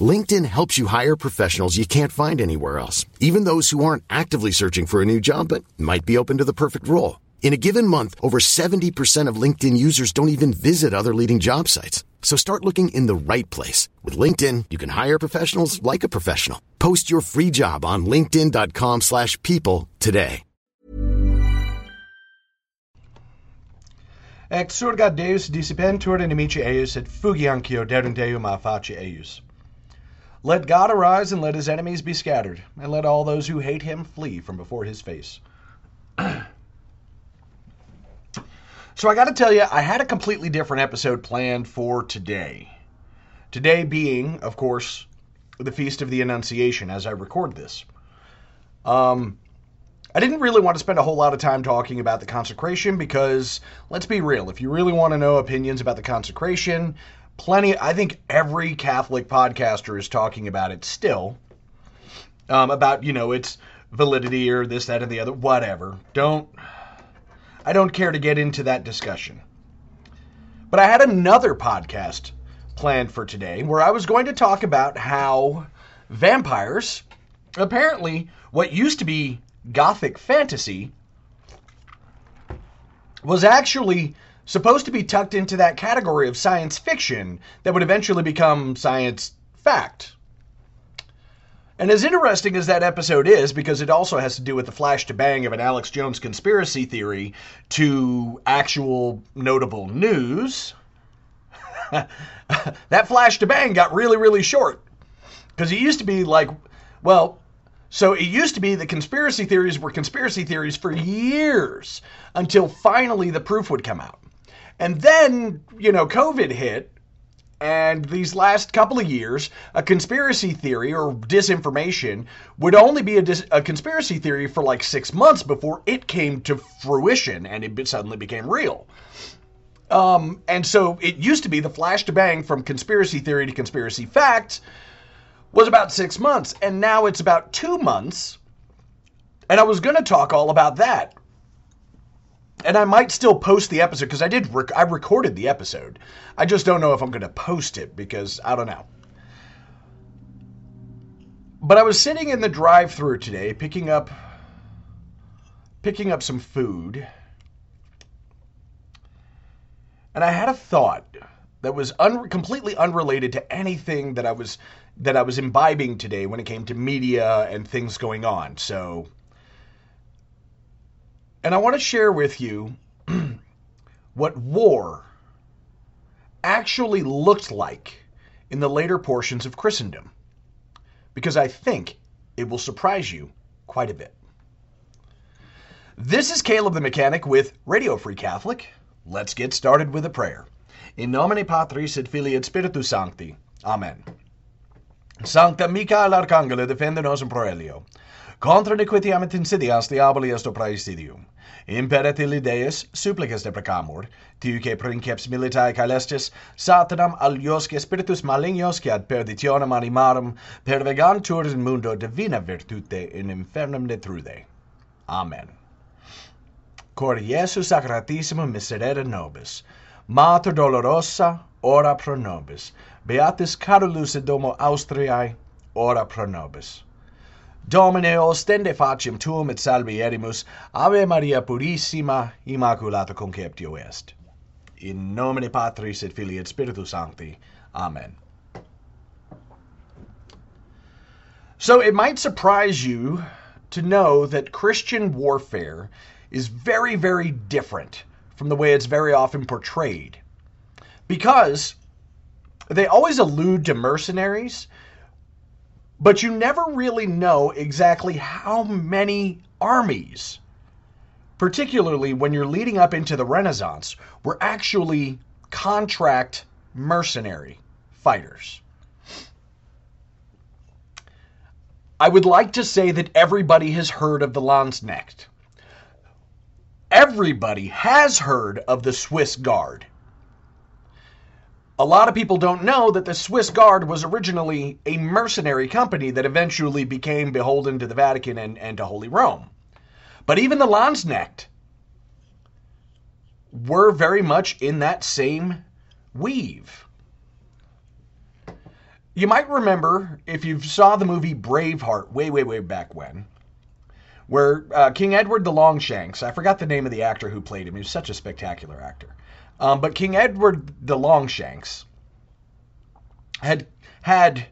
LinkedIn helps you hire professionals you can't find anywhere else, even those who aren't actively searching for a new job but might be open to the perfect role. In a given month, over 70% of LinkedIn users don't even visit other leading job sites. So start looking in the right place. With LinkedIn, you can hire professionals like a professional. Post your free job on linkedin.com slash people today. Exurgat Deus dissipentur inimici eius et fugiancio a face eius. Let God arise and let his enemies be scattered, and let all those who hate him flee from before his face. so I got to tell you, I had a completely different episode planned for today. Today being, of course, the Feast of the Annunciation as I record this. Um, I didn't really want to spend a whole lot of time talking about the consecration because, let's be real, if you really want to know opinions about the consecration, plenty, I think every Catholic podcaster is talking about it still. Um, about, you know, its validity or this, that, and the other, whatever. Don't, I don't care to get into that discussion. But I had another podcast planned for today where I was going to talk about how vampires, apparently, what used to be gothic fantasy, was actually supposed to be tucked into that category of science fiction that would eventually become science fact. And as interesting as that episode is, because it also has to do with the flash to bang of an Alex Jones conspiracy theory to actual notable news, that flash to bang got really, really short. Because it used to be like, well, so it used to be that conspiracy theories were conspiracy theories for years until finally the proof would come out. And then, you know, COVID hit, and these last couple of years, a conspiracy theory or disinformation would only be a, dis- a, conspiracy theory for like six months before it came to fruition and it suddenly became real. Um, and so it used to be the flash to bang from conspiracy theory to conspiracy fact was about six months, and now it's about two months. And I was going to talk all about that and I might still post the episode because I did. Rec- I recorded the episode. I just don't know if I'm going to post it because I don't know. But I was sitting in the drive-through today, picking up, picking up some food, and I had a thought that was un- completely unrelated to anything that I was that I was imbibing today when it came to media and things going on. So and I want to share with you what war actually looked like in the later portions of Christendom, because I think it will surprise you quite a bit. This is Caleb the Mechanic with Radio Free Catholic. Let's get started with a prayer. In nomine Patris et Filii et Spiritus Sancti. Amen. Sancta Michael Arcangelo defende nos in proelio. Contra nequitiam et insidias diaboli est praesidium. Imperet illi Deus, supplicas deprecamur, tiu que princeps militae caelestis, satanam aliosque spiritus malignos que ad perditionem animarum pervegantur in mundo divina virtute in infernum detrude. Amen. Cor Iesu sacratissimum miserere nobis, Mater dolorosa, ora pro nobis. Beatus Carolus Domo Austriae, ora pro nobis. Domine ostende faciem tuum et salvierimus, Ave Maria purissima, immaculata conceptio est. In nomine Patris et Filii et Spiritus Sancti. Amen. So it might surprise you to know that Christian warfare is very, very different from the way it's very often portrayed. Because they always allude to mercenaries, but you never really know exactly how many armies, particularly when you're leading up into the Renaissance, were actually contract mercenary fighters. I would like to say that everybody has heard of the Landsknecht. Everybody has heard of the Swiss Guard. A lot of people don't know that the Swiss Guard was originally a mercenary company that eventually became beholden to the Vatican and, and to Holy Rome. But even the Landsknecht were very much in that same weave. You might remember if you saw the movie Braveheart way, way, way back when, where uh, King Edward the Longshanks, I forgot the name of the actor who played him. He was such a spectacular actor. Um, but King Edward the Longshanks had had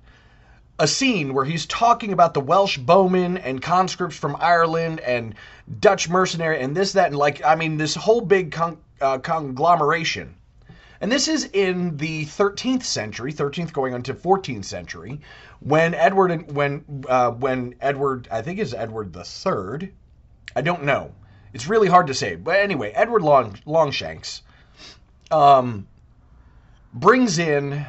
a scene where he's talking about the Welsh bowmen and conscripts from Ireland and Dutch mercenary and this, that, and like, I mean, this whole big con- uh, conglomeration and this is in the 13th century, 13th going on to 14th century, when Edward and when uh, when Edward I think is Edward the Third. I don't know. It's really hard to say. But anyway, Edward Long, Longshanks um, brings in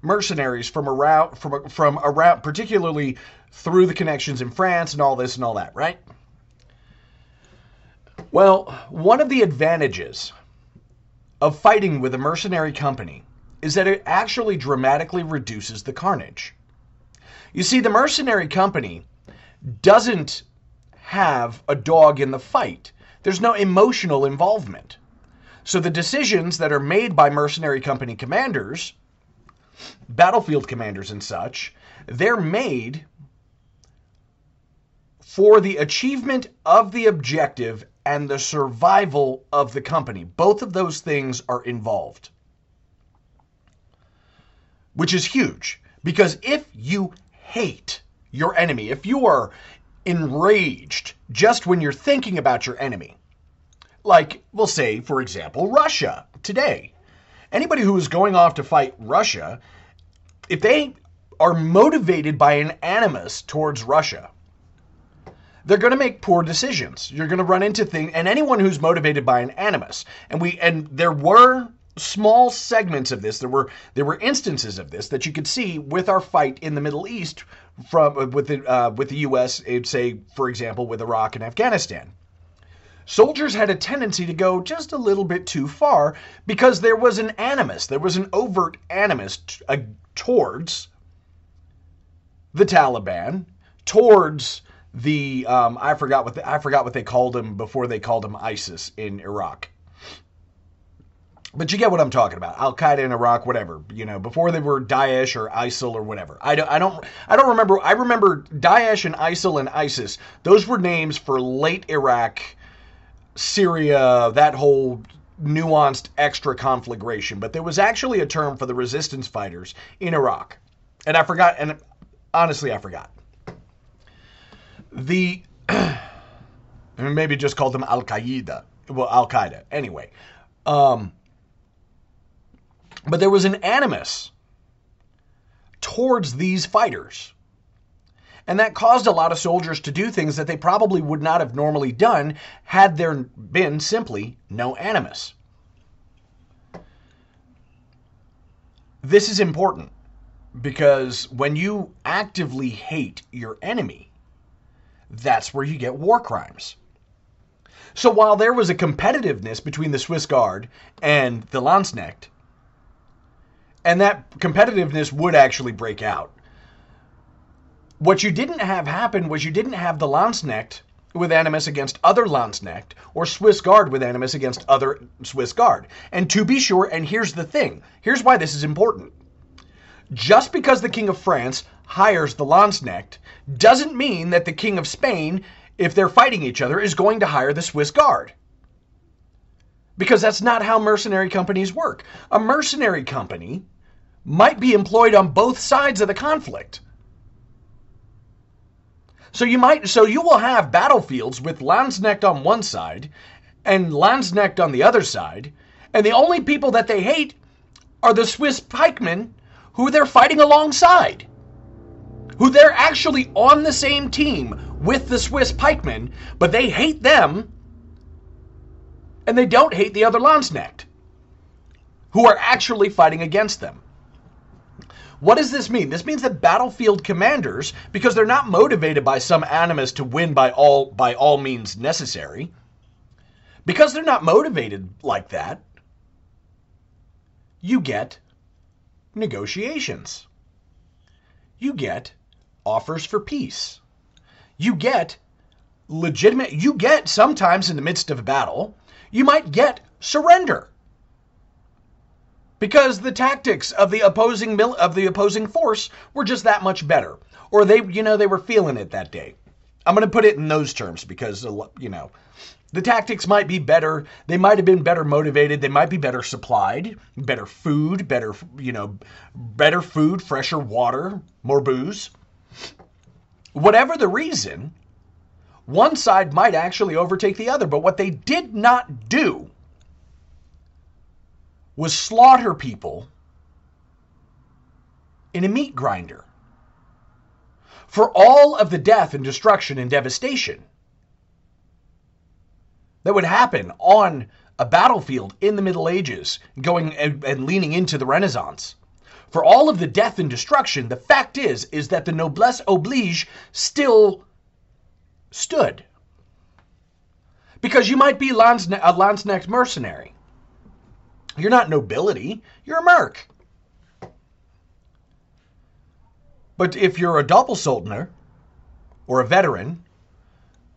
mercenaries from around from from around particularly through the connections in France and all this and all that, right? Well, one of the advantages of fighting with a mercenary company is that it actually dramatically reduces the carnage. You see, the mercenary company doesn't have a dog in the fight. There's no emotional involvement. So the decisions that are made by mercenary company commanders, battlefield commanders and such, they're made for the achievement of the objective and the survival of the company. Both of those things are involved. Which is huge because if you hate your enemy, if you are enraged just when you're thinking about your enemy, like we'll say, for example, Russia today, anybody who is going off to fight Russia, if they are motivated by an animus towards Russia, they're going to make poor decisions. You're going to run into things, and anyone who's motivated by an animus, and we, and there were small segments of this. There were there were instances of this that you could see with our fight in the Middle East from with the uh, with the U.S. say, for example, with Iraq and Afghanistan. Soldiers had a tendency to go just a little bit too far because there was an animus, there was an overt animus t- uh, towards the Taliban, towards the um, I forgot what the, I forgot what they called him before they called him ISIS in Iraq. But you get what I'm talking about. Al Qaeda in Iraq, whatever. You know, before they were Daesh or ISIL or whatever. I don't, I don't, I don't remember. I remember Daesh and ISIL and ISIS. Those were names for late Iraq, Syria, that whole nuanced extra conflagration. But there was actually a term for the resistance fighters in Iraq, and I forgot. And honestly, I forgot the maybe just called them Al Qaeda. Well, Al Qaeda. Anyway, um, but there was an animus towards these fighters. And that caused a lot of soldiers to do things that they probably would not have normally done had there been simply no animus. This is important because when you actively hate your enemy, that's where you get war crimes. So while there was a competitiveness between the Swiss Guard and the Landsknecht, and that competitiveness would actually break out, what you didn't have happen was you didn't have the Landsknecht with animus against other Landsknecht or Swiss Guard with animus against other Swiss Guard. And to be sure, and here's the thing here's why this is important. Just because the King of France hires the Landsknecht doesn't mean that the King of Spain, if they're fighting each other, is going to hire the Swiss Guard. Because that's not how mercenary companies work. A mercenary company might be employed on both sides of the conflict. So you might so you will have battlefields with Landsknecht on one side and Landsknecht on the other side, and the only people that they hate are the Swiss pikemen who they're fighting alongside. Who they're actually on the same team with the Swiss pikemen, but they hate them and they don't hate the other Landsknecht who are actually fighting against them. What does this mean? This means that battlefield commanders, because they're not motivated by some animus to win by all by all means necessary, because they're not motivated like that, you get negotiations. You get offers for peace. You get legitimate you get sometimes in the midst of a battle, you might get surrender because the tactics of the opposing mil- of the opposing force were just that much better. Or they you know they were feeling it that day. I'm going to put it in those terms because you know the tactics might be better. They might have been better motivated. They might be better supplied. Better food better you know better food fresher water more booze. Whatever the reason one side might actually overtake the other. But what they did not do was slaughter people in a meat grinder. For all of the death and destruction and devastation that would happen on a battlefield in the Middle Ages, going and, and, leaning into the Renaissance. For all of the death and destruction, the fact is, is that the noblesse oblige still stood. Because you might be a Landsknecht mercenary. You're not nobility, you're a merc. But if you're a Doppelsoldner or a veteran,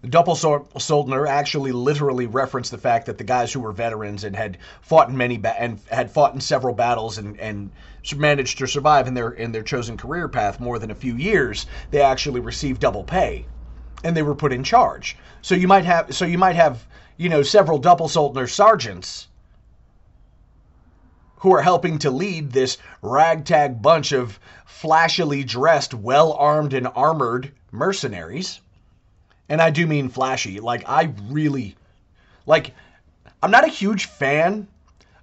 the Doppelsoldner actually literally referenced the fact that the guys who were veterans and had fought in many ba- and had fought in several battles and, and managed to survive in their in their chosen career path more than a few years, they actually received double pay, and they were put in charge. So you might have so you might have you know several Doppelsoldner sergeants who are helping to lead this ragtag bunch of flashily dressed, well armed, and armored mercenaries. And I do mean flashy. Like, I really. Like, I'm not a huge fan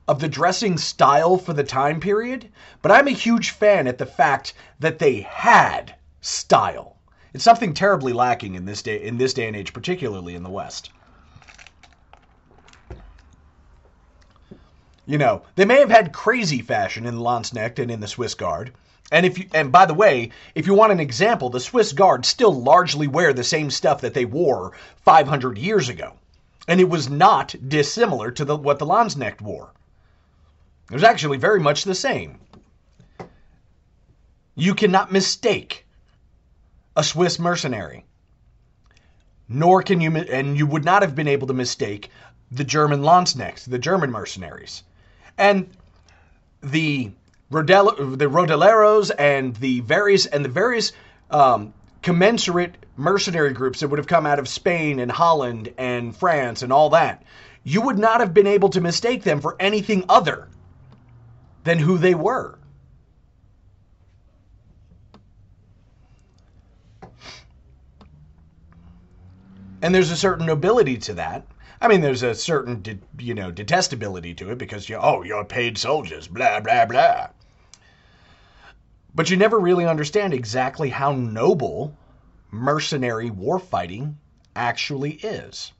of the dressing style for the time period, but I'm a huge fan at the fact that they had style. It's something terribly lacking in this day in this day and age, particularly in the West. You know, they may have had crazy fashion in the Landsknecht and in the Swiss Guard. And if you, and by the way, if you want an example, the Swiss Guard still largely wear the same stuff that they wore 500 years ago. And it was not dissimilar to the, what the Landsknecht wore. It was actually very much the same. You cannot mistake a Swiss mercenary. Nor can you, and you would not have been able to mistake the German Landsknecht, the German mercenaries and the Rodel- the Rodeleros and the various and the various um, commensurate mercenary groups that would have come out of Spain and Holland and France and all that, you would not have been able to mistake them for anything other than who they were. And there's a certain nobility to that I mean, there's a certain, de- you know, detestability to it because you, oh, you're paid soldiers, blah blah blah. But you never really understand exactly how noble mercenary warfighting actually is.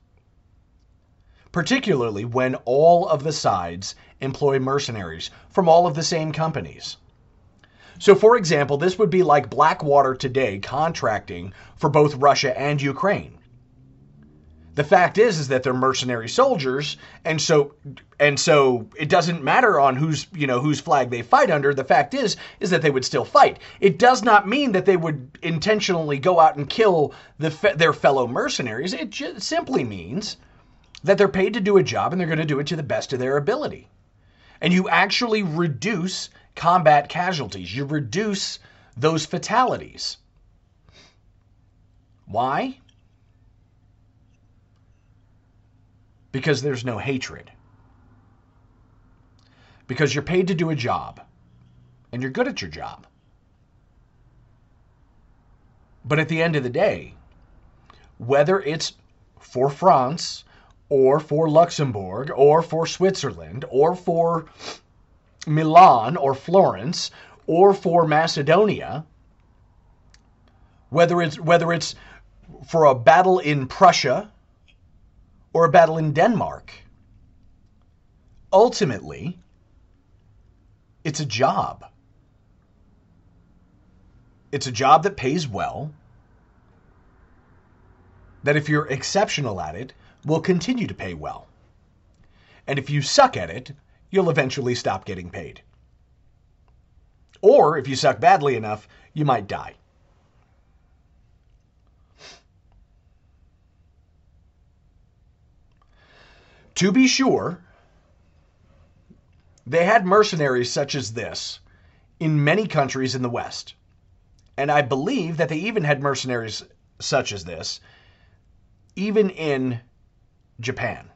Particularly when all of the sides employ mercenaries from all of the same companies. So, for example, this would be like Blackwater today contracting for both Russia and Ukraine. The fact is, is that they're mercenary soldiers, and so and so it doesn't matter on whose you know whose flag they fight under. The fact is, is that they would still fight. It does not mean that they would intentionally go out and kill the their fellow mercenaries. It simply means that they're paid to do a job and they're going to do it to the best of their ability. And you actually reduce combat casualties. You reduce those fatalities. Why? Because there's no hatred. Because you're paid to do a job and you're good at your job. But at the end of the day, whether it's for France or for Luxembourg or for Switzerland or for Milan or Florence or for Macedonia, whether it's whether it's for a battle in Prussia or a battle in Denmark. Ultimately, it's a job. It's a job that pays well, that if you're exceptional at it, will continue to pay well. And if you suck at it, you'll eventually stop getting paid. Or if you suck badly enough, you might die. To be sure, they had mercenaries such as this in many countries in the West. And I believe that they even had mercenaries such as this even in Japan.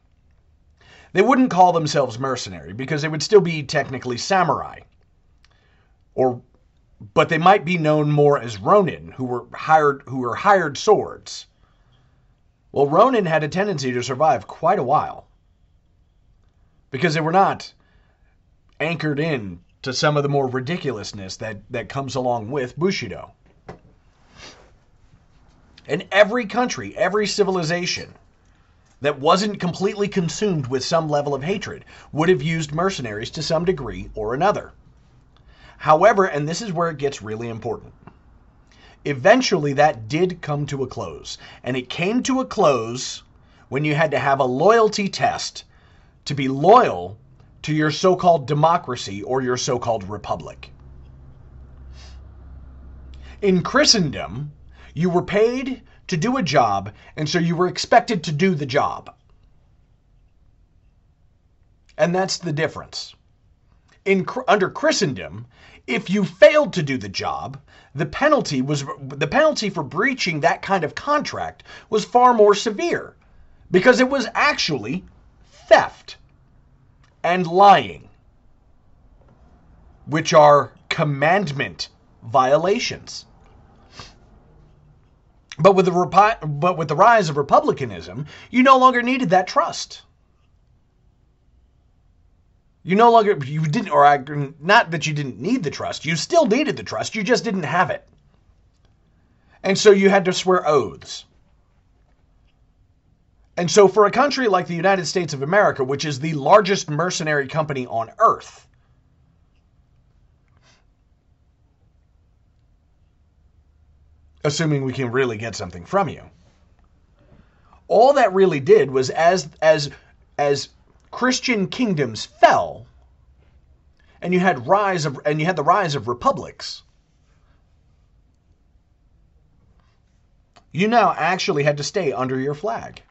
They wouldn't call themselves mercenary because they would still be technically samurai. Or but they might be known more as ronin who were hired who were hired swords. Well, ronin had a tendency to survive quite a while because they were not anchored in to some of the more ridiculousness that, that comes along with Bushido. In every country, every civilization that wasn't completely consumed with some level of hatred would have used mercenaries to some degree or another. However, and this is where it gets really important, eventually that did come to a close. And it came to a close when you had to have a loyalty test to be loyal to your so called democracy or your so called republic. In Christendom, you were paid to do a job, and so you were expected to do the job. And that's the difference. In under Christendom, if you failed to do the job, the penalty was the penalty for breaching that kind of contract was far more severe because it was actually theft and lying, which are commandment violations. But with the but with the rise of republicanism, you no longer needed that trust. You no longer you didn't or I, not that you didn't need the trust. You still needed the trust. You just didn't have it. And so you had to swear oaths. And so for a country like the United States of America, which is the largest mercenary company on earth, assuming we can really get something from you. All that really did was as as as Christian kingdoms fell, and you had rise of and you had the rise of republics. You now actually had to stay under your flag.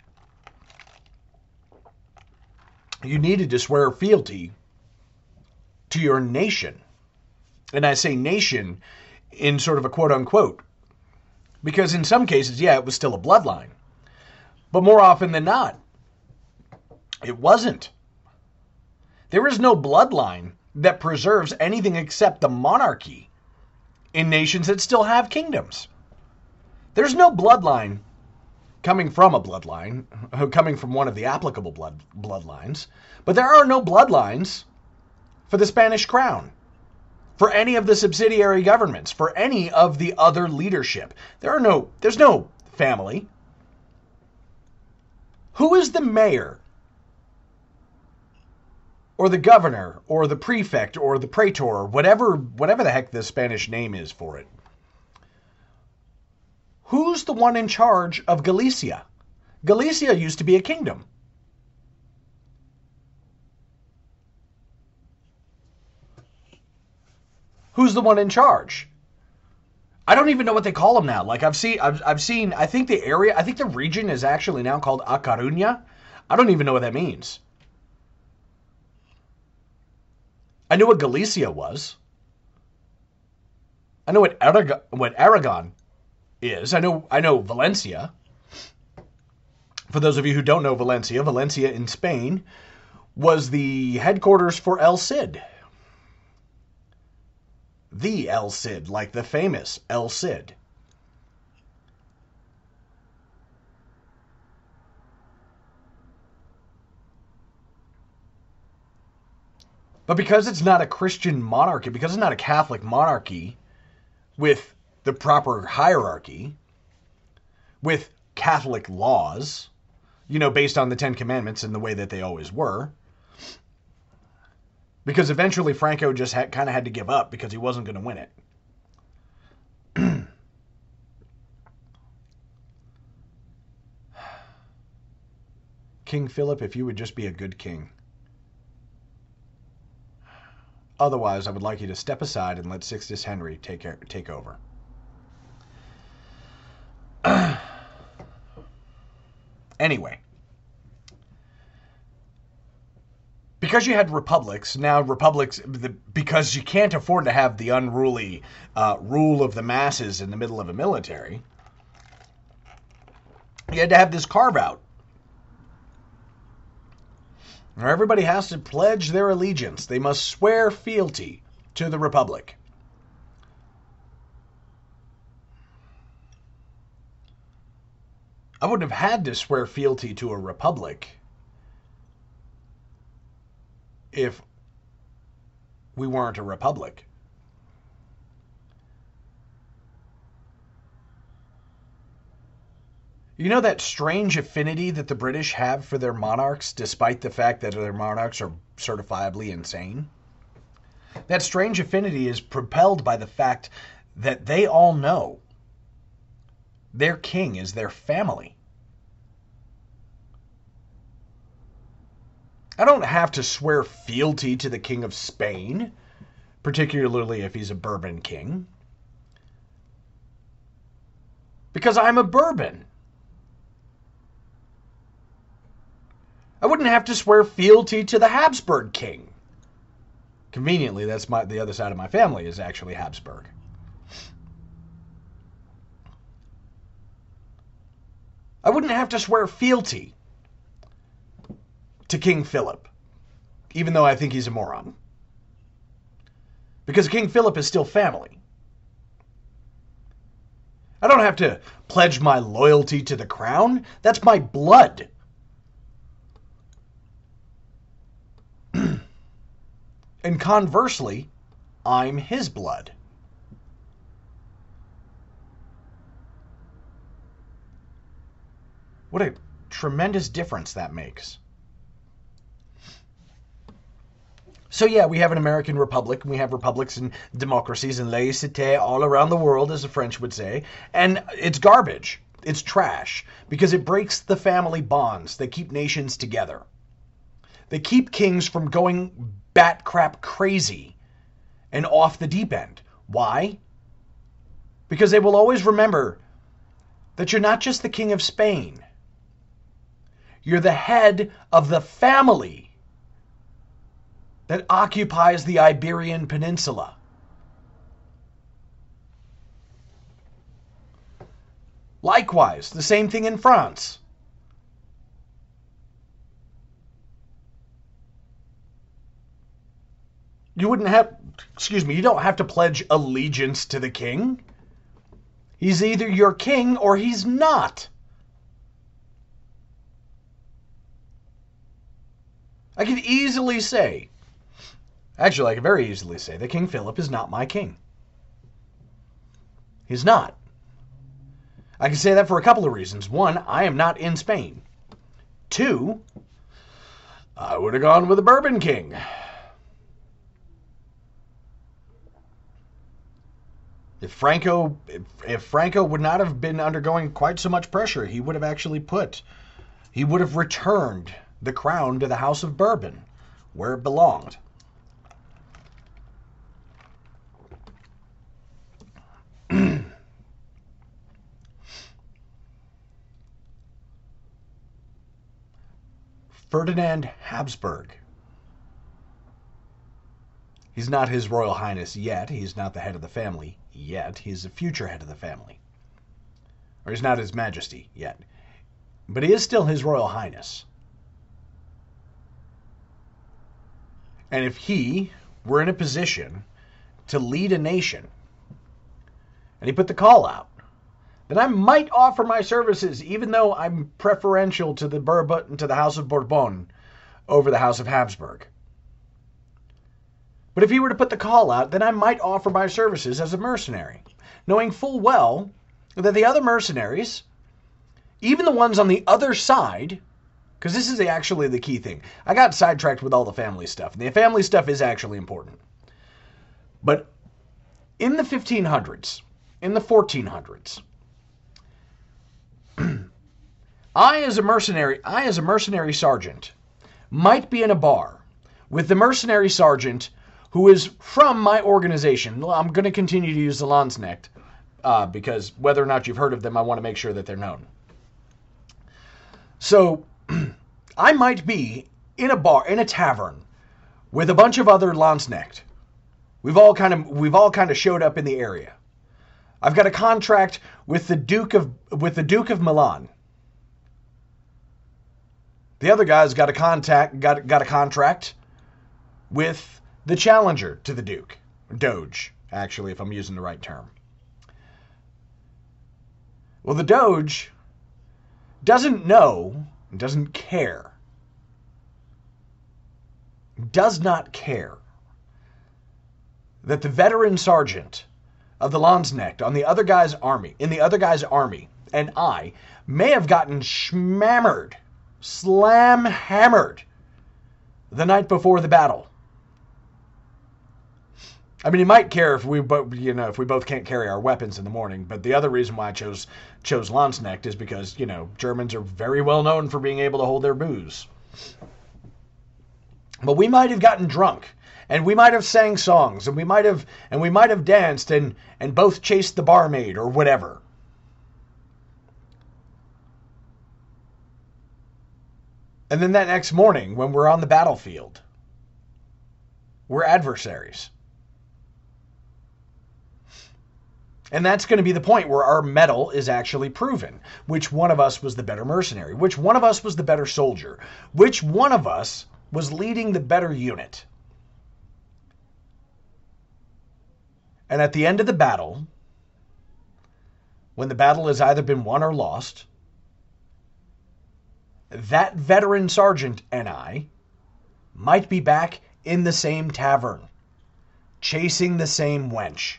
You needed to swear fealty to your nation. And I say nation in sort of a quote unquote, because in some cases, yeah, it was still a bloodline. But more often than not, it wasn't. There is no bloodline that preserves anything except the monarchy in nations that still have kingdoms. There's no bloodline coming from a bloodline, uh, coming from one of the applicable blood bloodlines, but there are no bloodlines for the Spanish crown, for any of the subsidiary governments, for any of the other leadership. There are no there's no family. Who is the mayor or the governor or the prefect or the praetor, whatever whatever the heck the Spanish name is for it. Who's the one in charge of Galicia? Galicia used to be a kingdom. Who's the one in charge? I don't even know what they call them now. Like I've seen, I've, I've seen. I think the area, I think the region is actually now called A Coruña. I don't even know what that means. I knew what Galicia was. I know what Aragon, what Aragon is. I know I know Valencia. For those of you who don't know Valencia, Valencia in Spain was the headquarters for El Cid. The El Cid, like the famous El Cid. But because it's not a Christian monarchy, because it's not a Catholic monarchy with the proper hierarchy, with Catholic laws, you know, based on the Ten Commandments and the way that they always were, because eventually Franco just had, kind of had to give up because he wasn't going to win it. king Philip, if you would just be a good king. Otherwise, I would like you to step aside and let Sixtus Henry take, care, take over. anyway, because you had republics, now republics, because you can't afford to have the unruly uh, rule of the masses in the middle of a military, you had to have this carve out. Where everybody has to pledge their allegiance. They must swear fealty to the republic. I wouldn't have had to swear fealty to a republic if we weren't a republic. You know that strange affinity that the British have for their monarchs, despite the fact that their monarchs are certifiably insane? That strange affinity is propelled by the fact that they all know their king is their family. I don't have to swear fealty to the King of Spain, particularly if he's a Bourbon king, because I'm a Bourbon. I wouldn't have to swear fealty to the Habsburg king. Conveniently, that's my the other side of my family is actually Habsburg. I wouldn't have to swear fealty to King Philip, even though I think he's a moron. Because King Philip is still family. I don't have to pledge my loyalty to the crown. That's my blood. and conversely, I'm his blood. What a tremendous difference that makes. So yeah, we have an American republic, and we have republics and democracies and laïcité all around the world, as the French would say, and it's garbage. It's trash because it breaks the family bonds that keep nations together. They keep kings from going bat crap crazy and off the deep end. Why? Because they will always remember that you're not just the king of Spain. You're the head of the family that occupies the Iberian Peninsula. Likewise, the same thing in France. You wouldn't have, excuse me, you don't have to pledge allegiance to the king. He's either your king or he's not. I could easily say Actually, I can very easily say that King Philip is not my king. He's not. I can say that for a couple of reasons. One, I am not in Spain. Two, I would have gone with a Bourbon King. If Franco, if, if, Franco would not have been undergoing quite so much pressure, he would have actually put, he would have returned the crown to the House of Bourbon, where it belonged. Ferdinand Habsburg. He's not His Royal Highness yet. He's not the head of the family yet. He's the future head of the family. Or he's not His Majesty yet. But he is still His Royal Highness. And if he were in a position to lead a nation, and he put the call out, then I might offer my services, even though I'm preferential to the Bourbon, to the House of Bourbon over the House of Habsburg. But if he were to put the call out, then I might offer my services as a mercenary, knowing full well that the other mercenaries, even the ones on the other side, because this is actually the key thing. I got sidetracked with all the family stuff, and the family stuff is actually important. But in the 1500s, in the 1400s, I as a mercenary, I as a mercenary sergeant might be in a bar with the mercenary sergeant who is from my organization. I'm going to continue to use the Landsknecht uh, because whether or not you've heard of them, I want to make sure that they're known. So I might be in a bar, in a tavern, with a bunch of other Landsknecht. We've all kind of we've all kind of showed up in the area. I've got a contract with the Duke of with the Duke of Milan. The other guy's got a contact got got a contract with the challenger to the Duke, Doge, actually, if I'm using the right term. Well, the Doge doesn't know, doesn't care, does not care that the veteran sergeant of the Landsknecht on the other guy's army, in the other guy's army, and I may have gotten schmammered, slam hammered the night before the battle. I mean, he might care if we both, you know, if we both can't carry our weapons in the morning. But the other reason why I chose chose Landsknecht is because you know Germans are very well known for being able to hold their booze. But we might have gotten drunk and we might have sang songs and we might have and we might have danced and and both chased the barmaid or whatever and then that next morning when we're on the battlefield we're adversaries and that's going to be the point where our mettle is actually proven. Which one of us was the better mercenary? Which one of us was the better soldier? Which one of us was leading the better unit? And at the end of the battle, when the battle has either been won or lost, that veteran sergeant and I might be back in the same tavern, chasing the same wench,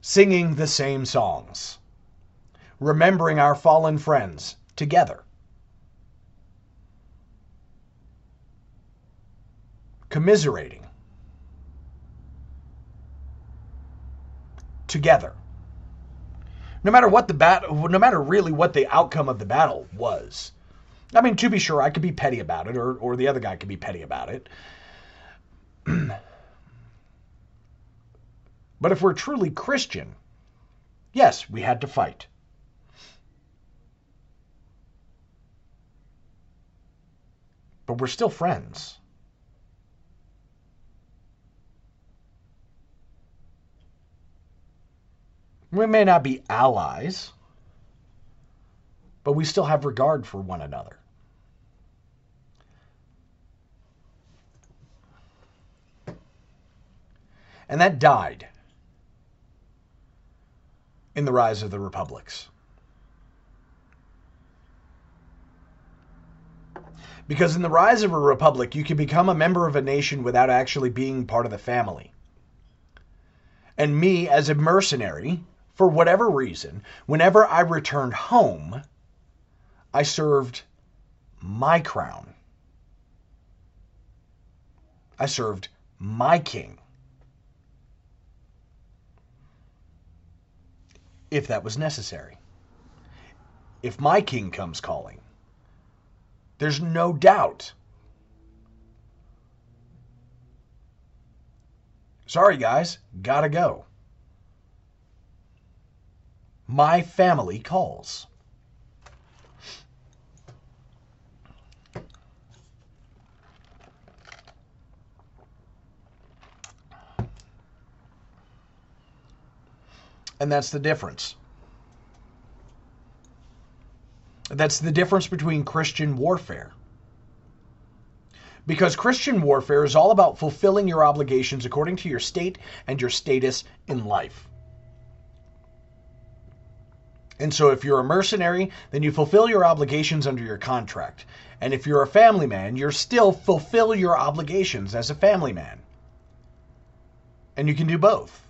singing the same songs, remembering our fallen friends together. Commiserating together. No matter what the battle, no matter really what the outcome of the battle was. I mean, to be sure, I could be petty about it, or, or the other guy could be petty about it. but if we're truly Christian, yes, we had to fight. But we're still friends. We may not be allies, but we still have regard for one another. And that died in the rise of the republics. Because in the rise of a republic, you can become a member of a nation without actually being part of the family. And me, as a mercenary, for whatever reason, whenever I returned home, I served my crown. I served my king. If that was necessary. If my king comes calling, there's no doubt. Sorry, guys, gotta go my family calls. And that's the difference. That's the difference between Christian warfare. Because Christian warfare is all about fulfilling your obligations according to your state and your status in life. And so if you're a mercenary, then you fulfill your obligations under your contract. And if you're a family man, you're still fulfill your obligations as a family man. And you can do both.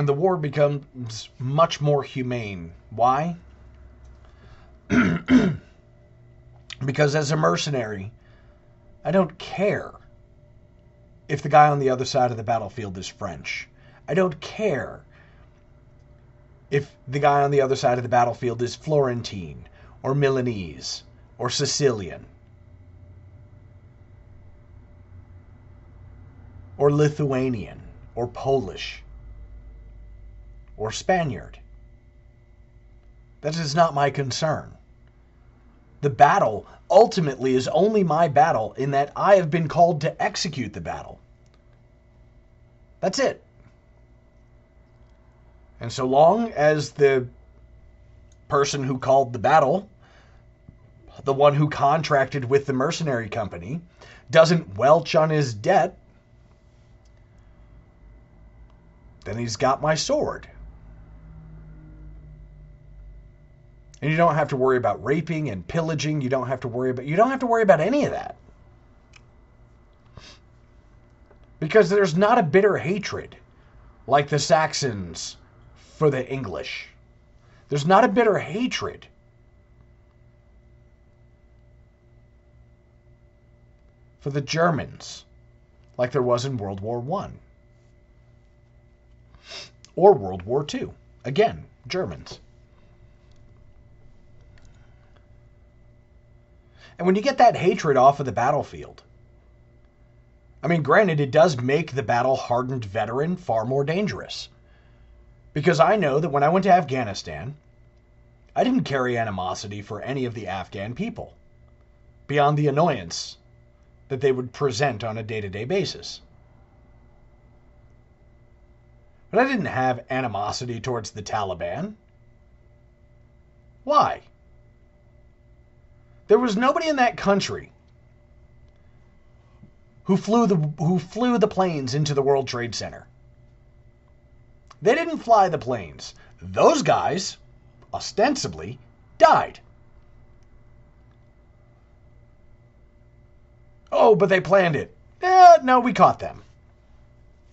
And the war becomes much more humane. Why? because as a mercenary, I don't care if the guy on the other side of the battlefield is French. I don't care if the guy on the other side of the battlefield is Florentine or Milanese or Sicilian or Lithuanian or Polish or Spaniard. That is not my concern. The battle ultimately is only my battle in that I have been called to execute the battle. That's it. And so long as the person who called the battle, the one who contracted with the mercenary company, doesn't welch on his debt, then he's got my sword. And you don't have to worry about raping and pillaging. You don't have to worry about you don't have to worry about any of that. Because there's not a bitter hatred like the Saxons for the English. There's not a bitter hatred. For the Germans, like there was in World War One or World War II. Again, Germans. And when you get that hatred off of the battlefield, I mean, granted, it does make the battle hardened veteran far more dangerous. Because I know that when I went to Afghanistan, I didn't carry animosity for any of the Afghan people, beyond the annoyance that they would present on a day to day basis. But I didn't have animosity towards the Taliban. Why? There was nobody in that country who flew the who flew the planes into the World Trade Center. They didn't fly the planes. Those guys ostensibly died. Oh, but they planned it. Eh, no, we caught them.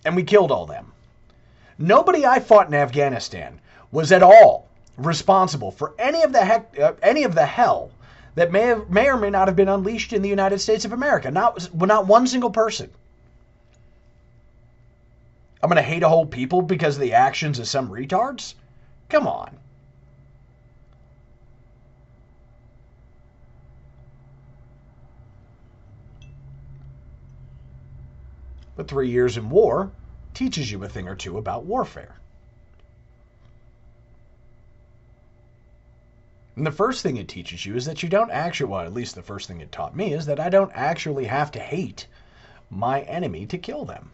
And we killed all them. Nobody I fought in Afghanistan was at all responsible for any of the heck, uh, any of the hell that may, have, may or may not have been unleashed in the United States of America. Not, not one single person. I'm going to hate a whole people because of the actions of some retards? Come on. But three years in war teaches you a thing or two about warfare. And the first thing it teaches you is that you don't actually, well, at least the first thing it taught me is that I don't actually have to hate my enemy to kill them.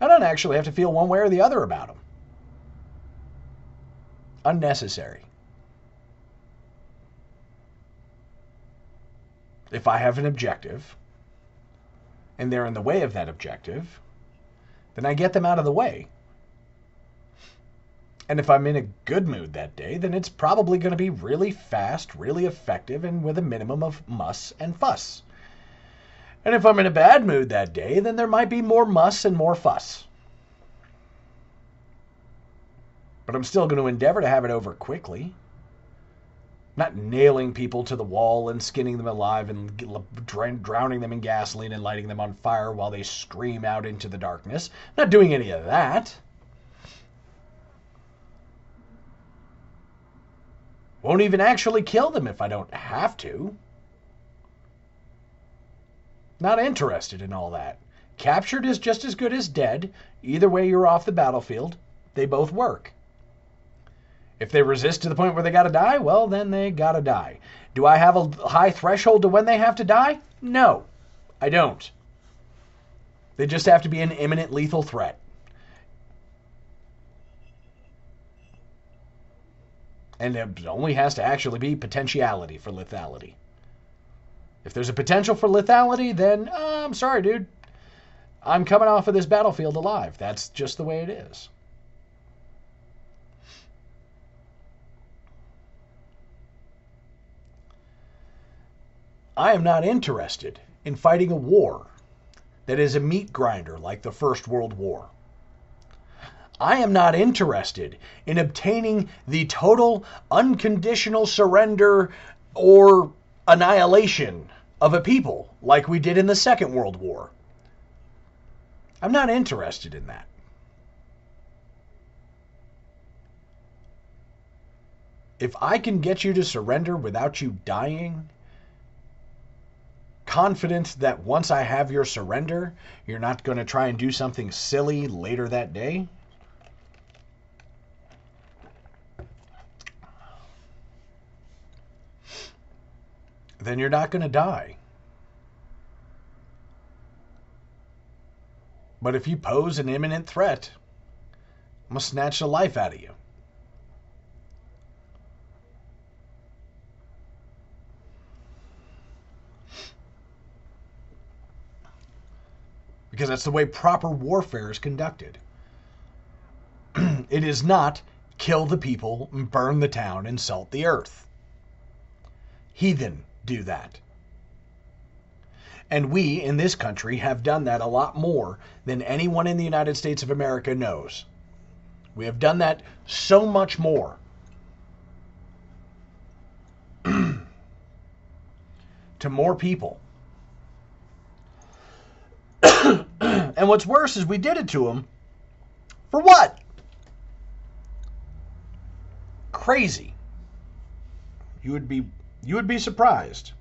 I don't actually have to feel one way or the other about them. Unnecessary. If I have an objective and they're in the way of that objective, then I get them out of the way. And if I'm in a good mood that day, then it's probably going to be really fast, really effective, and with a minimum of muss and fuss. And if I'm in a bad mood that day, then there might be more muss and more fuss. But I'm still going to endeavor to have it over quickly. Not nailing people to the wall and skinning them alive and drowning them in gasoline and lighting them on fire while they scream out into the darkness. Not doing any of that. Won't even actually kill them if I don't have to. Not interested in all that. Captured is just as good as dead. Either way, you're off the battlefield. They both work. If they resist to the point where they gotta die, well, then they gotta die. Do I have a high threshold to when they have to die? No, I don't. They just have to be an imminent lethal threat. And it only has to actually be potentiality for lethality. If there's a potential for lethality, then uh, I'm sorry, dude. I'm coming off of this battlefield alive. That's just the way it is. I am not interested in fighting a war that is a meat grinder like the First World War. I am not interested in obtaining the total unconditional surrender or annihilation of a people like we did in the Second World War. I'm not interested in that. If I can get you to surrender without you dying, confident that once I have your surrender, you're not going to try and do something silly later that day, then you're not going to die. But if you pose an imminent threat, I'm going to snatch the life out of you. Because that's the way proper warfare is conducted. it is not kill the people, burn the town, and salt the earth. Heathen do that. And we in this country have done that a lot more than anyone in the United States of America knows. We have done that so much more. to more people. and what's worse is we did it to them for what? Crazy. You would be you would be surprised.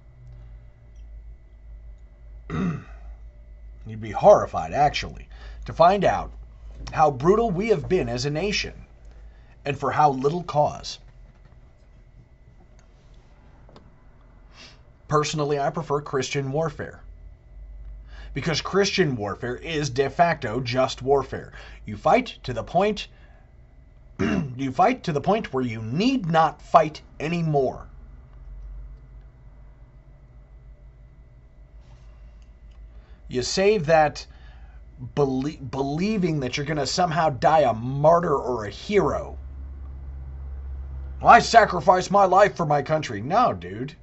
You'd be horrified, actually, to find out how brutal we have been as a nation and for how little cause. Personally, I prefer Christian warfare. Because Christian warfare is de facto just warfare. You fight to the point you fight to the point where you need not fight anymore. You save that belie- believing that you're going to somehow die a martyr or a hero. I sacrificed my life for my country. No, dude.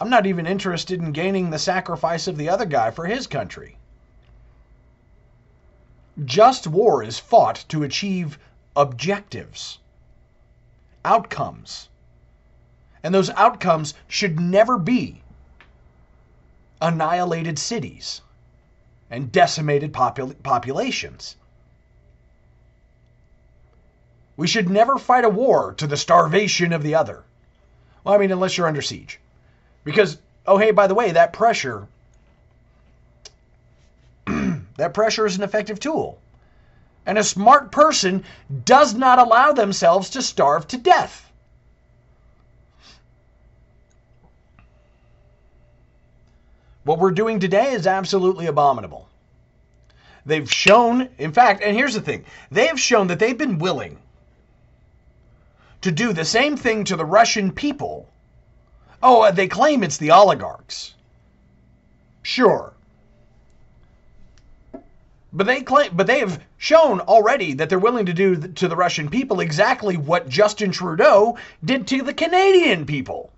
I'm not even interested in gaining the sacrifice of the other guy for his country. Just war is fought to achieve objectives, outcomes. And those outcomes should never be annihilated cities and decimated popul- populations. We should never fight a war to the starvation of the other. Well, I mean, unless you're under siege. Because oh, hey, by the way, that pressure, that pressure is an effective tool. And a smart person does not allow themselves to starve to death. What we're doing today is absolutely abominable. They've shown, in fact, and here's the thing they have shown that they've been willing to do the same thing to the Russian people. Oh, uh, they claim it's the oligarchs. Sure. But they claim, but they have shown already that they're willing to do to the Russian people exactly what Justin Trudeau did to the Canadian people.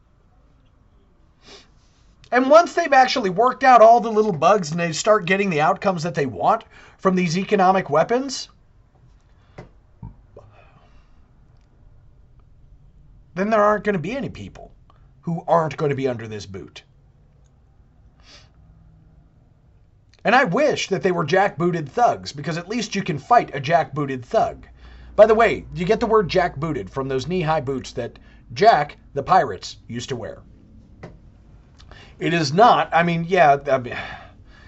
And once they've actually worked out all the little bugs and they start getting the outcomes that they want from these economic weapons, then there aren't going to be any people who aren't going to be under this boot. And I wish that they were jackbooted thugs because at least you can fight a jackbooted thug. By the way, you get the word jackbooted from those knee high boots that Jack, the pirates, used to wear. It is not, I mean, yeah, I mean,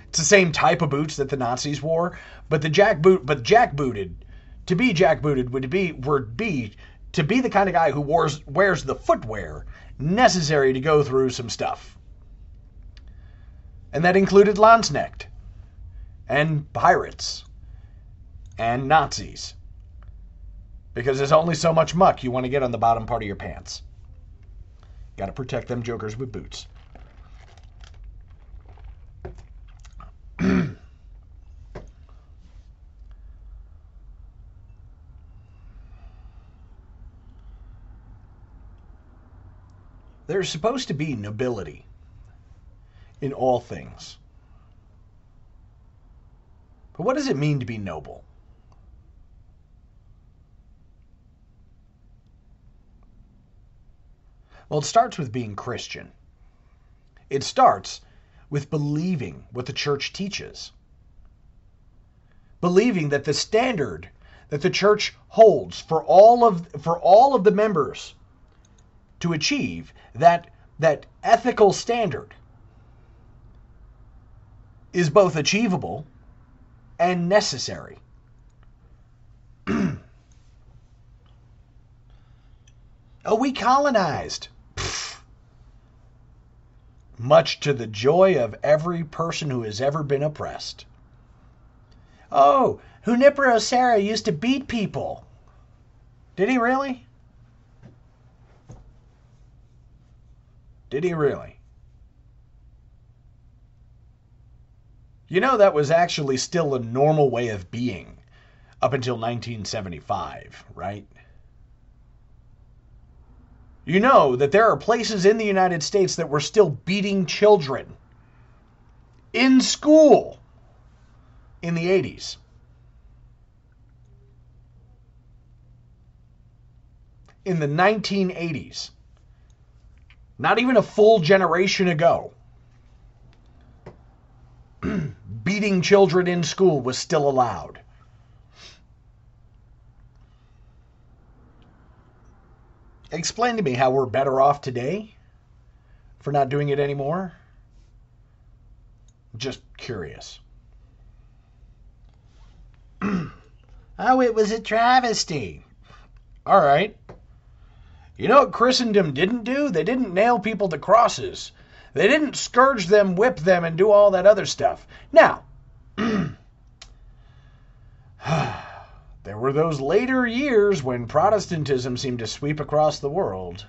it's the same type of boots that the Nazis wore, but the jack boot, but jackbooted, to be jackbooted would be would be to be the kind of guy who wears wears the footwear necessary to go through some stuff. And that included Landsknecht and pirates and Nazis. Because there's only so much muck you want to get on the bottom part of your pants. Got to protect them jokers with boots. There's supposed to be nobility in all things. But what does it mean to be noble? Well, it starts with being Christian. It starts with believing what the church teaches. Believing that the standard that the church holds for all of for all of the members to achieve that that ethical standard is both achievable and necessary. oh, we colonized. Much to the joy of every person who has ever been oppressed. Oh, Junipero Serra used to beat people. Did he really? Did he really? You know, that was actually still a normal way of being up until 1975, right? You know that there are places in the United States that were still beating children in school in the 80s. In the 1980s. Not even a full generation ago. beating children in school was still allowed. Explain to me how we're better off today for not doing it anymore. Just curious. oh, it was a travesty. All right. You know what Christendom didn't do? They didn't nail people to crosses. They didn't scourge them, whip them, and do all that other stuff. Now, there were those later years when Protestantism seemed to sweep across the world.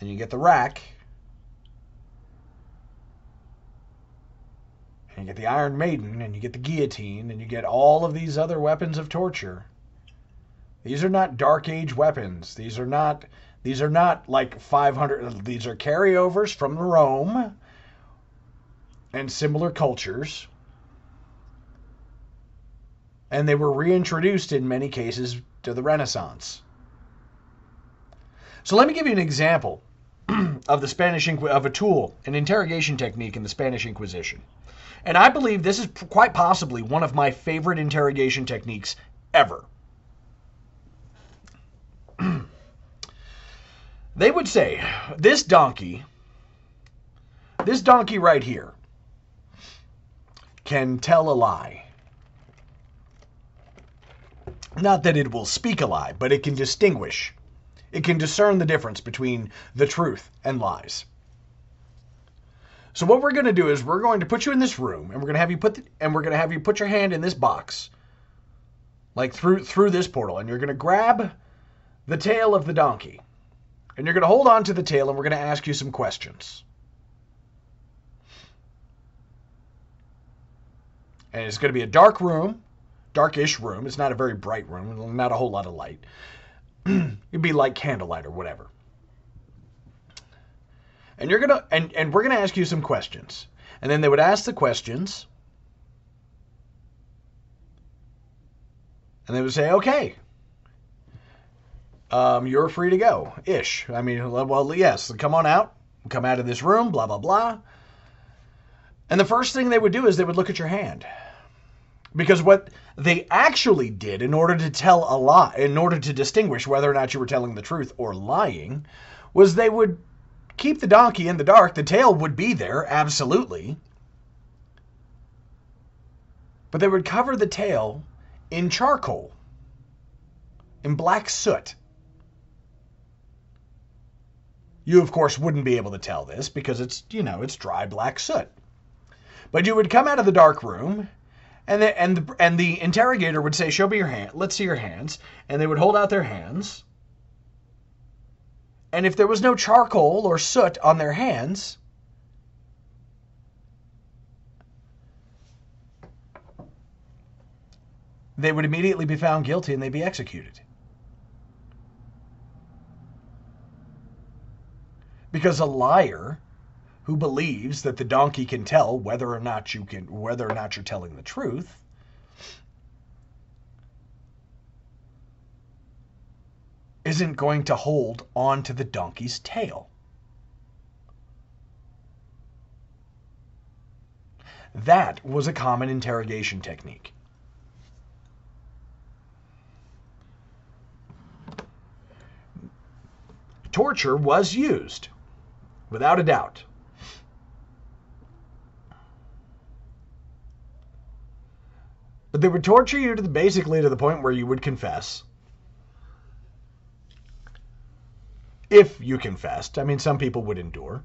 And you get the rack. And you get the Iron Maiden, and you get the guillotine, and you get all of these other weapons of torture. These are not dark age weapons. These are not these are not like 500 these are carryovers from Rome and similar cultures. And they were reintroduced in many cases to the Renaissance. So let me give you an example of the Spanish of a tool, an interrogation technique in the Spanish Inquisition. And I believe this is quite possibly one of my favorite interrogation techniques ever. They would say, this donkey, this donkey right here, can tell a lie. Not that it will speak a lie, but it can distinguish. It can discern the difference between the truth and lies. So what we're going to do is we're going to put you in this room and we're going to have you put the, and we're going to have you put your hand in this box like through through this portal and you're going to grab the tail of the donkey and you're going to hold on to the tail and we're going to ask you some questions. And it's going to be a dark room, darkish room. It's not a very bright room, not a whole lot of light. It'd be like candlelight or whatever. And you're gonna and, and we're gonna ask you some questions. And then they would ask the questions. And they would say, okay. Um, you're free to go. Ish. I mean, well, yes, come on out. Come out of this room, blah, blah, blah. And the first thing they would do is they would look at your hand. Because what they actually did in order to tell a lie, in order to distinguish whether or not you were telling the truth or lying, was they would keep the donkey in the dark. The tail would be there, absolutely. But they would cover the tail in charcoal, in black soot. You, of course, wouldn't be able to tell this because it's, you know, it's dry black soot. But you would come out of the dark room and the, and the, and the interrogator would say, "Show me your hand. Let's see your hands." And they would hold out their hands. And if there was no charcoal or soot on their hands, they would immediately be found guilty and they'd be executed. Because a liar who believes that the donkey can tell whether or not you can whether or not you're telling the truth isn't going to hold on to the donkey's tail. That was a common interrogation technique. Torture was used, without a doubt. But they would torture you to the, basically to the point where you would confess. If you confessed, I mean, some people would endure.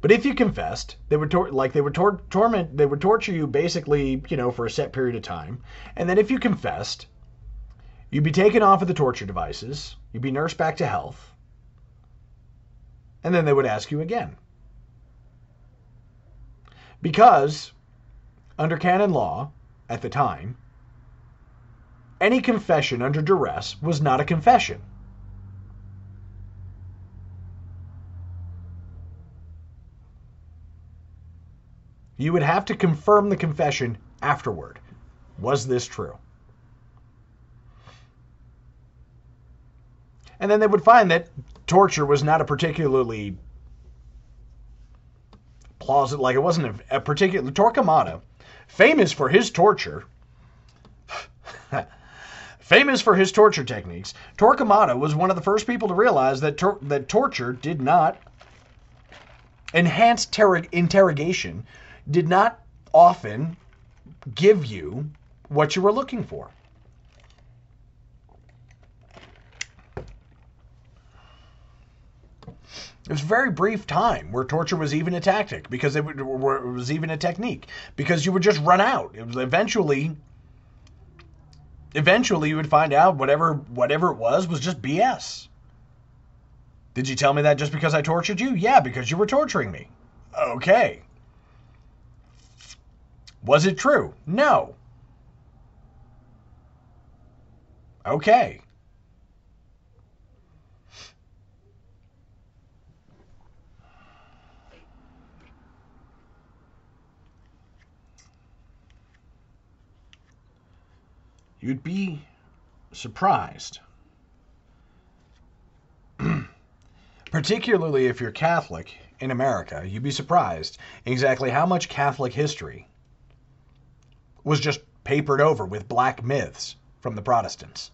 But if you confessed, they would tor- like they would tor- torment, they would torture you basically, you know, for a set period of time. And then if you confessed, you'd be taken off of the torture devices, you'd be nursed back to health, and then they would ask you again. Because under canon law, at the time, any confession under duress was not a confession. You would have to confirm the confession afterward. Was this true? And then they would find that torture was not a particularly plausible, like it wasn't a, a particular. Torquemada famous for his torture, famous for his torture techniques, Torquemada was one of the first people to realize that tor- that torture did not enhanced ter- interrogation did not often give you what you were looking for. It was a very brief time where torture was even a tactic because it, was even a technique because you would just run out. It was eventually, eventually you would find out whatever whatever it was was just BS. Did you tell me that just because I tortured you? Yeah, because you were torturing me. Okay. Was it true? No. Okay. You'd be surprised. Particularly if you're Catholic in America, you'd be surprised exactly how much Catholic history was just papered over with black myths from the Protestants.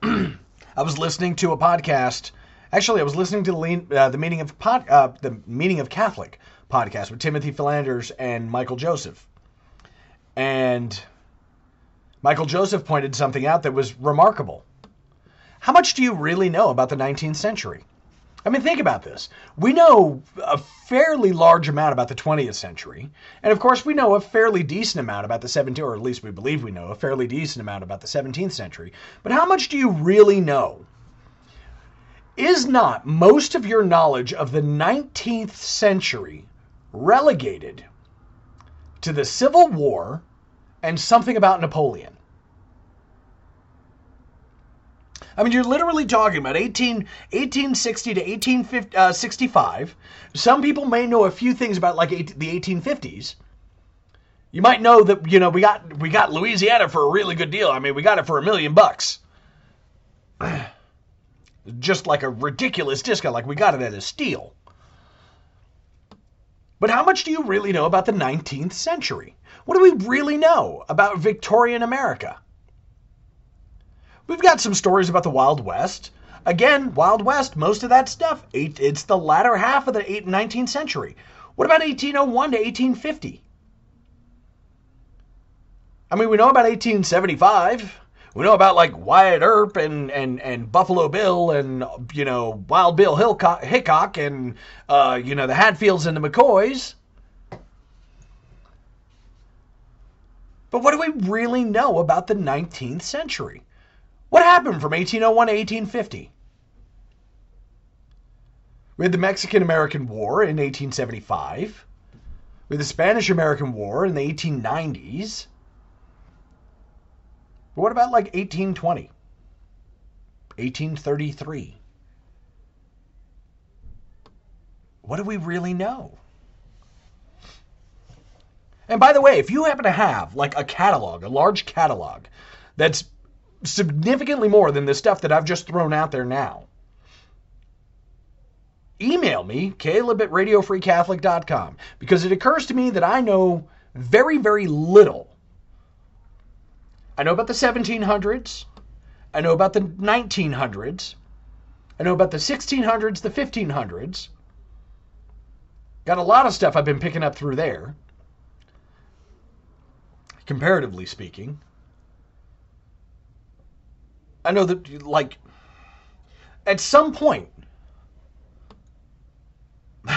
I was listening to a podcast. Actually, I was listening to the, uh, the meaning of pod, uh, the meaning of Catholic podcast with Timothy Flanders and Michael Joseph, and Michael Joseph pointed something out that was remarkable. How much do you really know about the 19th century? I mean, think about this. We know a fairly large amount about the 20th century, and of course, we know a fairly decent amount about the 17th, or at least we believe we know a fairly decent amount about the 17th century. But how much do you really know? Is not most of your knowledge of the 19th century relegated to the Civil War and something about Napoleon? I mean, you're literally talking about 18, 1860 to 1865. Uh, Some people may know a few things about like the 1850s. You might know that you know we got we got Louisiana for a really good deal. I mean, we got it for a million bucks. Just like a ridiculous discount, like we got it at a steal. But how much do you really know about the 19th century? What do we really know about Victorian America? We've got some stories about the Wild West. Again, Wild West, most of that stuff, it's the latter half of the 19th century. What about 1801 to 1850? I mean, we know about 1875. We know about like Wyatt Earp and, and, and Buffalo Bill and, you know, Wild Bill Hickok, Hickok and, uh, you know, the Hatfields and the McCoys. But what do we really know about the 19th century? What happened from 1801 to 1850? We had the Mexican American War in 1875. We had the Spanish American War in the 1890s. But what about like 1820? 1833? What do we really know? And by the way, if you happen to have like a catalog, a large catalog that's significantly more than the stuff that I've just thrown out there now. Email me, caleb at radiofreecatholic.com, because it occurs to me that I know very, very little. I know about the 1700s. I know about the 1900s. I know about the 1600s, the 1500s. Got a lot of stuff I've been picking up through there, comparatively speaking. I know that, like, at some point,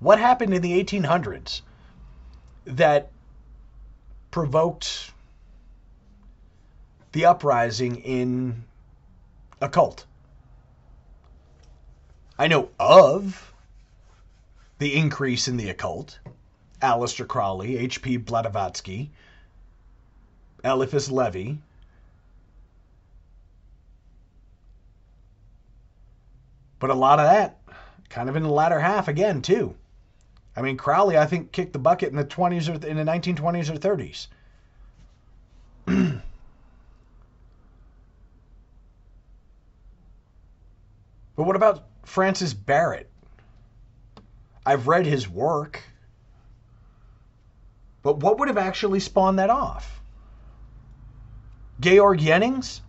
what happened in the 1800s that provoked the uprising in a cult? I know of the increase in the occult. Aleister Crowley, H.P. Blavatsky, Eliphas Levi, But a lot of that kind of in the latter half again, too. I mean, Crowley, I think, kicked the bucket in the 20s or in the 1920s or 30s. But what about Francis Barrett? I've read his work. But what would have actually spawned that off? Georg Jennings?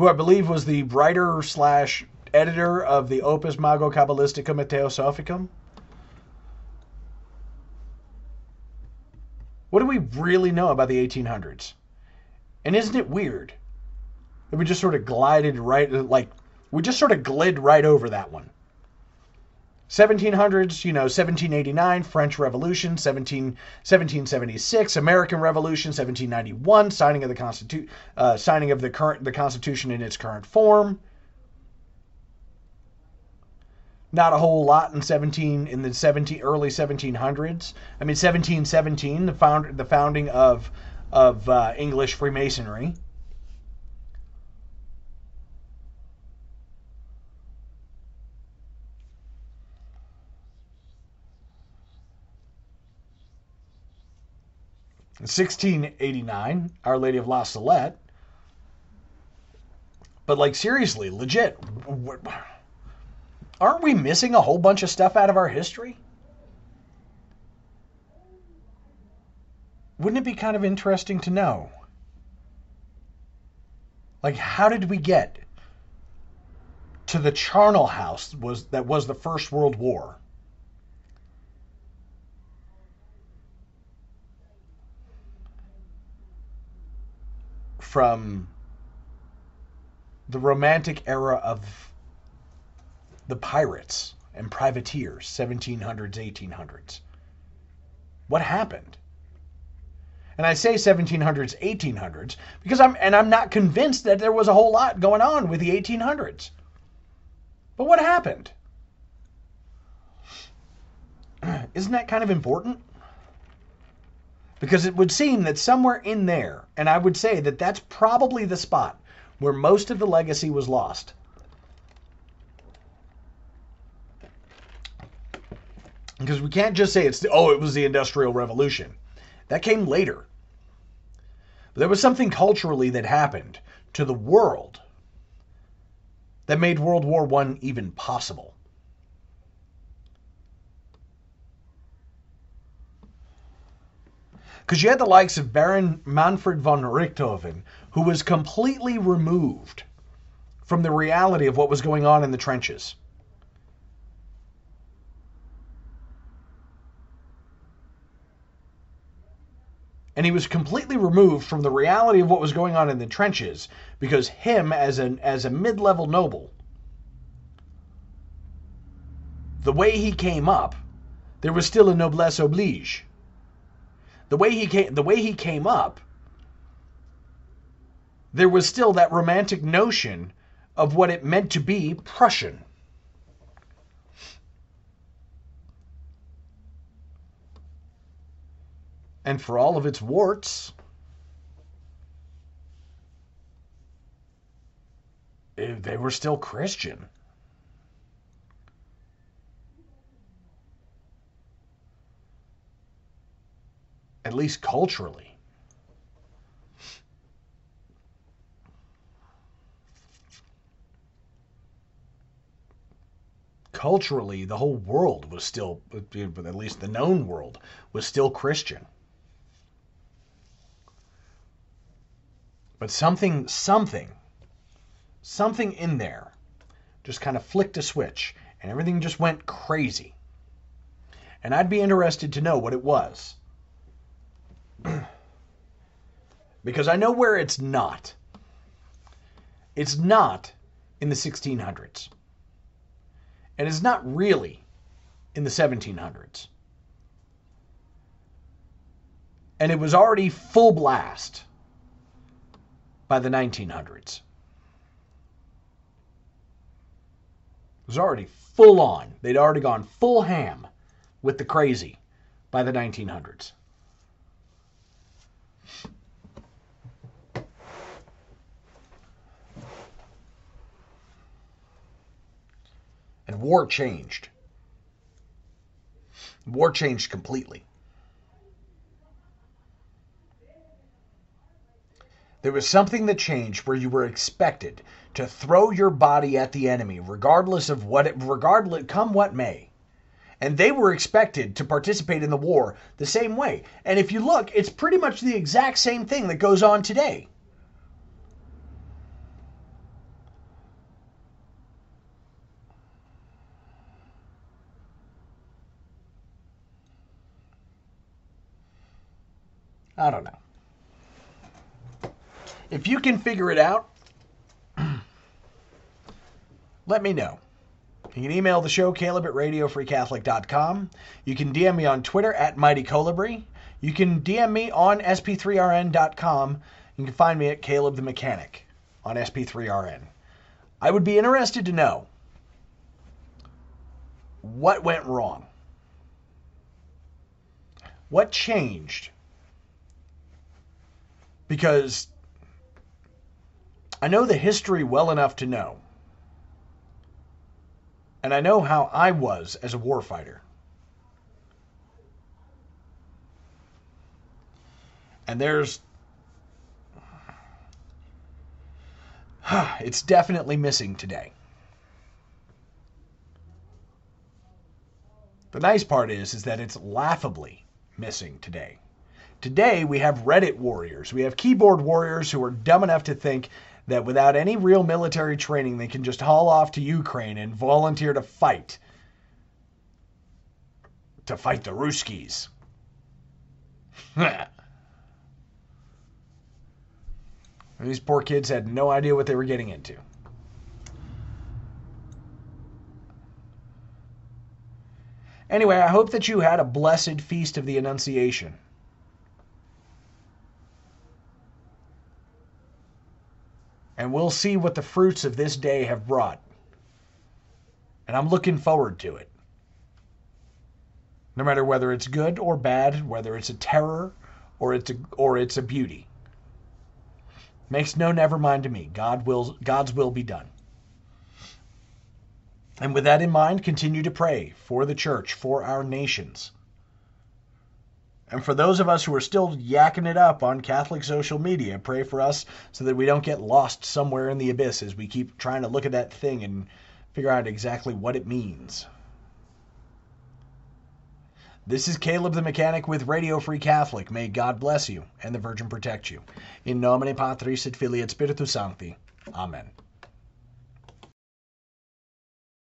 who I believe was the writer slash editor of the Opus Mago Cabalisticum et. What do we really know about the 1800s? And isn't it weird we just sort of glided right, like, we just sort of glid right over that one? 1700s, you know, 1789, French Revolution, 17, 1776, American Revolution, 1791, signing of the Constitu- uh, signing of the current the Constitution in its current form. Not a whole lot in 17 in the 17 early 1700s. I mean, 1717, the found the founding of of uh, English Freemasonry. 1689, Our Lady of La Salette. But like seriously, legit, aren't we missing a whole bunch of stuff out of our history? Wouldn't it be kind of interesting to know? Like, how did we get to the charnel house was that was the First World War? From the romantic era of the pirates and privateers, 1700s, 1800s. What happened? And I say 1700s, 1800s because I'm and I'm not convinced that there was a whole lot going on with the 1800s. But what happened? Isn't that kind of important? Because it would seem that somewhere in there, and I would say that that's probably the spot where most of the legacy was lost. Because we can't just say it's the, oh, it was the Industrial Revolution. That came later. But there was something culturally that happened to the world that made World War I even possible. Because you had the likes of Baron Manfred von Richthofen, who was completely removed from the reality of what was going on in the trenches. and he was completely removed from the reality of what was going on in the trenches because him as an as a mid-level noble the way he came up there was still a noblesse oblige the way he came the way he came up there was still that romantic notion of what it meant to be Prussian and for all of its warts, eh, they were still Christian. At least culturally. Culturally, the whole world was still, at least the known world, was still Christian. But something, something, something in there just kind of flicked a switch and everything just went crazy. And I'd be interested to know what it was. because I know where it's not. It's not in the 1600s. And it's not really in the 1700s. And it was already full blast by the 1900s. It was already full on. They'd already gone full ham with the crazy by the 1900s. And war changed. War changed completely. There was something that changed where you were expected to throw your body at the enemy, regardless of what it, regardless, come what may. And they were expected to participate in the war the same way. And if you look, it's pretty much the exact same thing that goes on today. I don't know. If you can figure it out, let me know. You can email the show, Caleb at RadioFreeCatholic.com. You can DM me on Twitter at Mighty Colibri. You can DM me on SP3RN.com. You can find me at Caleb the Mechanic on SP3RN. I would be interested to know what went wrong. What changed? Because I know the history well enough to know. And I know how I was as a warfighter. And there's. It's definitely missing today. The nice part is, is that it's laughably missing today. Today we have Reddit warriors. We have keyboard warriors who are dumb enough to think that without any real military training, they can just haul off to Ukraine and volunteer to fight. To fight the Ruskies. These poor kids had no idea what they were getting into. Anyway, I hope that you had a blessed feast of the Annunciation. And we'll see what the fruits of this day have brought. And I'm looking forward to it. No matter whether it's good or bad, whether it's a terror or it's a, or it's a beauty. Makes no never mind to me. God will God's will be done. And with that in mind, continue to pray for the church, for our nations. And for those of us who are still yakking it up on Catholic social media, pray for us so that we don't get lost somewhere in the abyss as we keep trying to look at that thing and figure out exactly what it means. This is Caleb the Mechanic with Radio Free Catholic. May God bless you and the Virgin protect you. In nomine Patris et Filii et Spiritus Sancti. Amen.